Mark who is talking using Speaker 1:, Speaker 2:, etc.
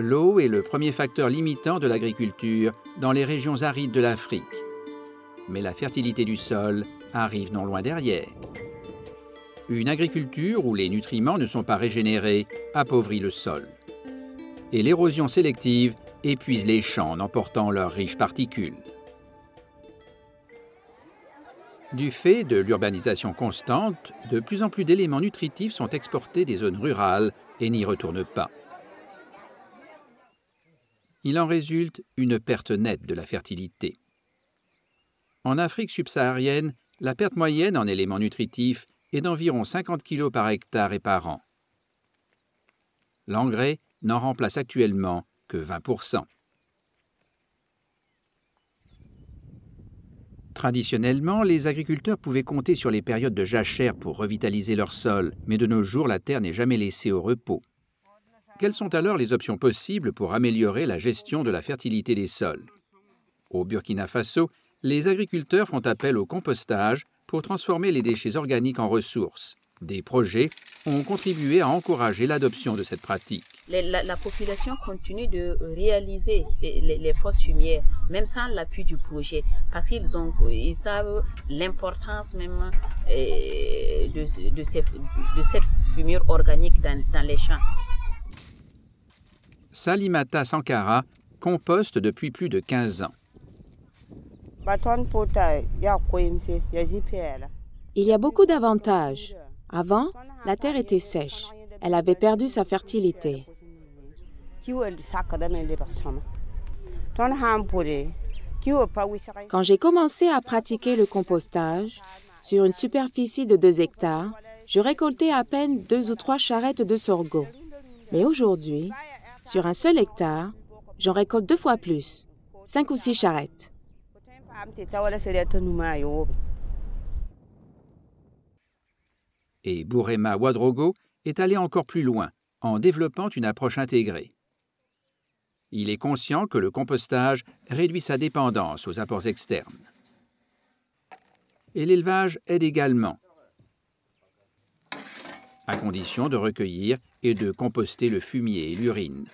Speaker 1: L'eau est le premier facteur limitant de l'agriculture dans les régions arides de l'Afrique. Mais la fertilité du sol arrive non loin derrière. Une agriculture où les nutriments ne sont pas régénérés appauvrit le sol. Et l'érosion sélective épuise les champs en emportant leurs riches particules. Du fait de l'urbanisation constante, de plus en plus d'éléments nutritifs sont exportés des zones rurales et n'y retournent pas. Il en résulte une perte nette de la fertilité. En Afrique subsaharienne, la perte moyenne en éléments nutritifs est d'environ 50 kg par hectare et par an. L'engrais n'en remplace actuellement que 20% Traditionnellement, les agriculteurs pouvaient compter sur les périodes de jachère pour revitaliser leur sol, mais de nos jours, la terre n'est jamais laissée au repos. Quelles sont alors les options possibles pour améliorer la gestion de la fertilité des sols? Au Burkina Faso, les agriculteurs font appel au compostage pour transformer les déchets organiques en ressources. Des projets ont contribué à encourager l'adoption de cette pratique.
Speaker 2: La, population continue de réaliser les, fosses fumières, même sans l'appui du projet, parce qu'ils ils savent l'importance même euh, de, cette fumure organique dans, dans les champs.
Speaker 1: Salimata Sankara composte depuis plus de 15 ans.
Speaker 3: Il y a beaucoup d'avantages. Avant, la terre était sèche. Elle avait perdu sa fertilité. Quand j'ai commencé à pratiquer le compostage, sur une superficie de 2 hectares, je récoltais à peine deux ou trois charrettes de sorgho. Mais aujourd'hui, sur un seul hectare, j'en récolte deux fois plus, cinq ou six charrettes.
Speaker 1: Et Bourema Ouadrogo est allé encore plus loin en développant une approche intégrée. Il est conscient que le compostage réduit sa dépendance aux apports externes. Et l'élevage aide également, à condition de recueillir et de composter le fumier et l'urine.